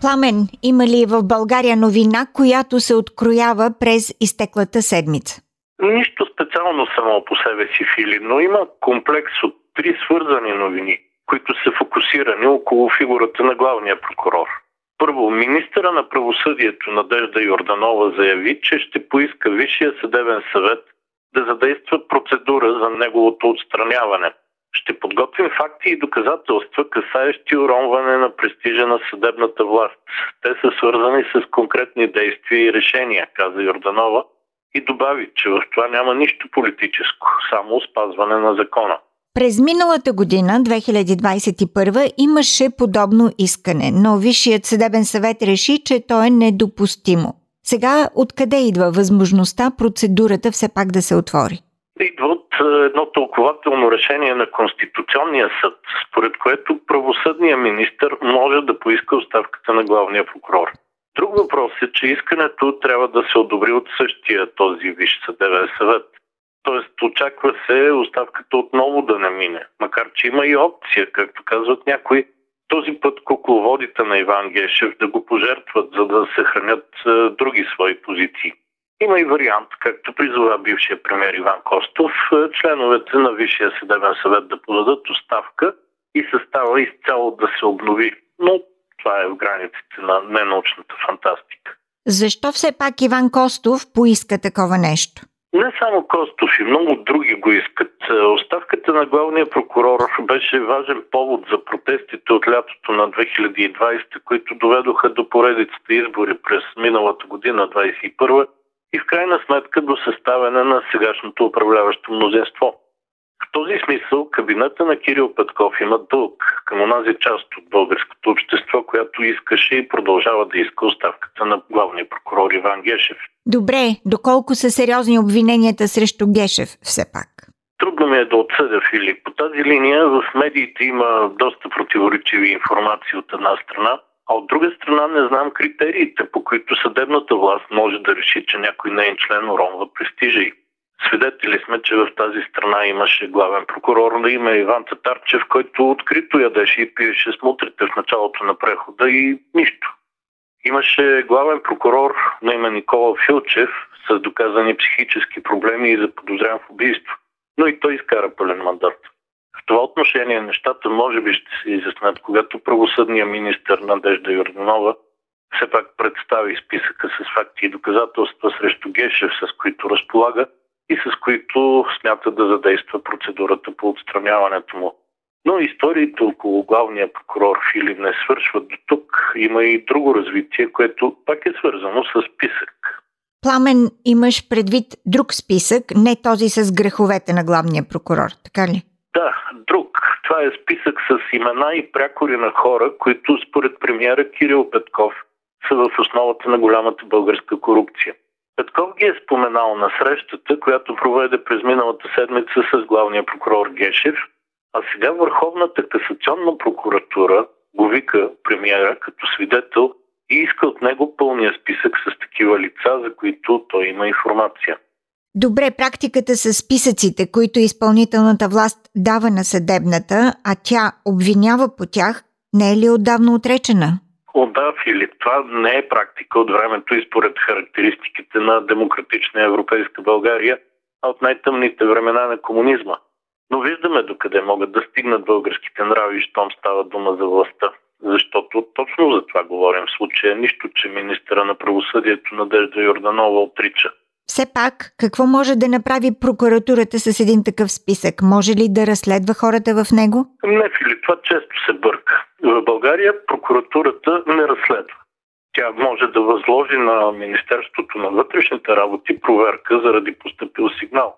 Пламен, има ли в България новина, която се откроява през изтеклата седмица? Нищо специално само по себе си, Фили, но има комплекс от три свързани новини, които са фокусирани около фигурата на главния прокурор. Първо, министъра на правосъдието Надежда Йорданова заяви, че ще поиска Висшия съдебен съвет да задейства процедура за неговото отстраняване – ще подготвим факти и доказателства, касаещи уронване на престижа на съдебната власт. Те са свързани с конкретни действия и решения, каза Йорданова и добави, че в това няма нищо политическо, само спазване на закона. През миналата година, 2021, имаше подобно искане, но Висшият съдебен съвет реши, че то е недопустимо. Сега откъде идва възможността процедурата все пак да се отвори? идва едно тълкователно решение на Конституционния съд, според което правосъдният министр може да поиска оставката на главния прокурор. Друг въпрос е, че искането трябва да се одобри от същия този Висш съдебен съвет. Тоест очаква се оставката отново да не мине, макар че има и опция, както казват някои, този път кукловодите на Иван Гешев да го пожертват, за да съхранят е, други свои позиции. Има и вариант, както призова бившия премьер Иван Костов, е, членовете на Висшия съдебен съвет да подадат оставка и състава изцяло да се обнови. Но това е в границите на ненаучната фантастика. Защо все пак Иван Костов поиска такова нещо? Не само Костов и много други го искат. Е, оставката на главния прокурор беше важен повод за протестите от лятото на 2020, които доведоха до поредицата избори през миналата година, 2021 и в крайна сметка до съставяне на сегашното управляващо мнозинство. В този смисъл кабинета на Кирил Петков има дълг към онази част от българското общество, която искаше и продължава да иска оставката на главния прокурор Иван Гешев. Добре, доколко са сериозни обвиненията срещу Гешев все пак? Трудно ми е да отсъдя, Филип. По тази линия в медиите има доста противоречиви информации от една страна, а от друга страна не знам критериите, по които съдебната власт може да реши, че някой не е член уронва престижа й. Свидетели сме, че в тази страна имаше главен прокурор на име Иван Татарчев, който открито ядеше и пиеше смутрите в началото на прехода и нищо. Имаше главен прокурор на име Никола Филчев с доказани психически проблеми и заподозрян в убийство. Но и той изкара пълен мандат. Това отношение нещата може би ще се изяснят, когато правосъдния министр Надежда Йорданова все пак представи списъка с факти и доказателства срещу Гешев, с които разполага и с които смята да задейства процедурата по отстраняването му. Но историите около главния прокурор Филип не свършват до тук. Има и друго развитие, което пак е свързано с списък. Пламен, имаш предвид друг списък, не този с греховете на главния прокурор, така ли? Да, друг. Това е списък с имена и прякори на хора, които според премиера Кирил Петков са в основата на голямата българска корупция. Петков ги е споменал на срещата, която проведе през миналата седмица с главния прокурор Гешев, а сега Върховната касационна прокуратура го вика премиера като свидетел и иска от него пълния списък с такива лица, за които той има информация. Добре, практиката с списъците, които изпълнителната власт дава на съдебната, а тя обвинява по тях, не е ли отдавна отречена? О, да, Филип, това не е практика от времето и според характеристиките на демократична европейска България, а от най-тъмните времена на комунизма. Но виждаме докъде могат да стигнат българските нрави, щом става дума за властта. Защото точно за това говорим в случая. Нищо, че министра на правосъдието Надежда Йорданова отрича. Все пак, какво може да направи прокуратурата с един такъв списък? Може ли да разследва хората в него? Не, Филип, това често се бърка. В България прокуратурата не разследва. Тя може да възложи на Министерството на вътрешните работи проверка заради поступил сигнал.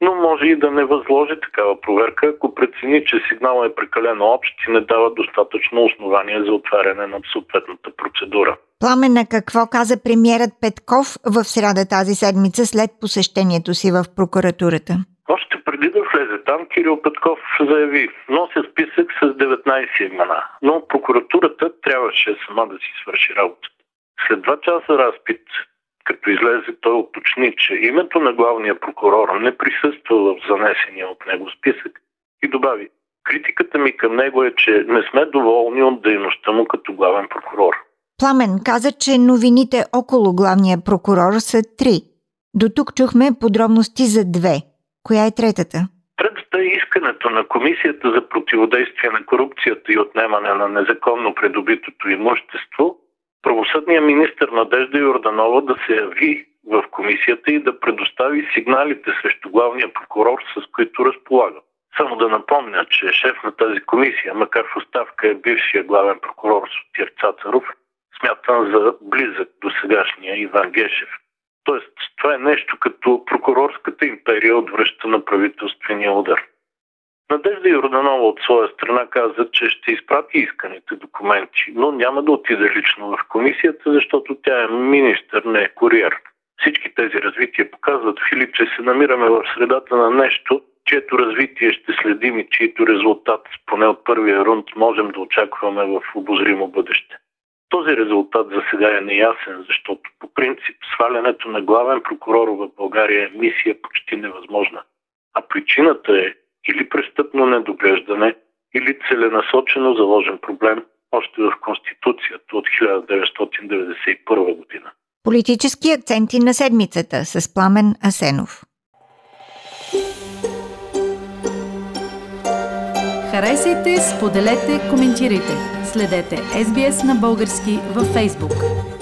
Но може и да не възложи такава проверка, ако прецени, че сигналът е прекалено общ и не дава достатъчно основание за отваряне на съответната процедура. Пламена, какво каза премиерът Петков в среда тази седмица след посещението си в прокуратурата? Още преди да влезе там, Кирил Петков заяви, нося списък с 19 имена, но прокуратурата трябваше сама да си свърши работа. След два часа разпит, като излезе, той уточни, че името на главния прокурор не присъства в занесения от него списък и добави, критиката ми към него е, че не сме доволни от дейността му като главен прокурор. Пламен каза, че новините около главния прокурор са три. До тук чухме подробности за две. Коя е третата? Третата е искането на Комисията за противодействие на корупцията и отнемане на незаконно придобитото имущество правосъдният министр Надежда Йорданова да се яви в комисията и да предостави сигналите срещу главния прокурор, с които разполага. Само да напомня, че шеф на тази комисия, макар в оставка е бившия главен прокурор Сотир Цацаров, смятан за близък до сегашния Иван Гешев. Тоест, това е нещо като прокурорската империя отвръща на правителствения удар. Надежда Йорданова от своя страна каза, че ще изпрати исканите документи, но няма да отиде лично в комисията, защото тя е министър, не е куриер. Всички тези развития показват, Филип, че се намираме в средата на нещо, чието развитие ще следим и чието резултат, поне от първия рунд, можем да очакваме в обозримо бъдеще. Този резултат за сега е неясен, защото по принцип свалянето на главен прокурор в България е мисия почти невъзможна. А причината е или престъпно недоглеждане, или целенасочено заложен проблем още в Конституцията от 1991 година. Политически акценти на седмицата с Пламен Асенов. Харесайте, споделете, коментирайте. Следете SBS на български във Facebook.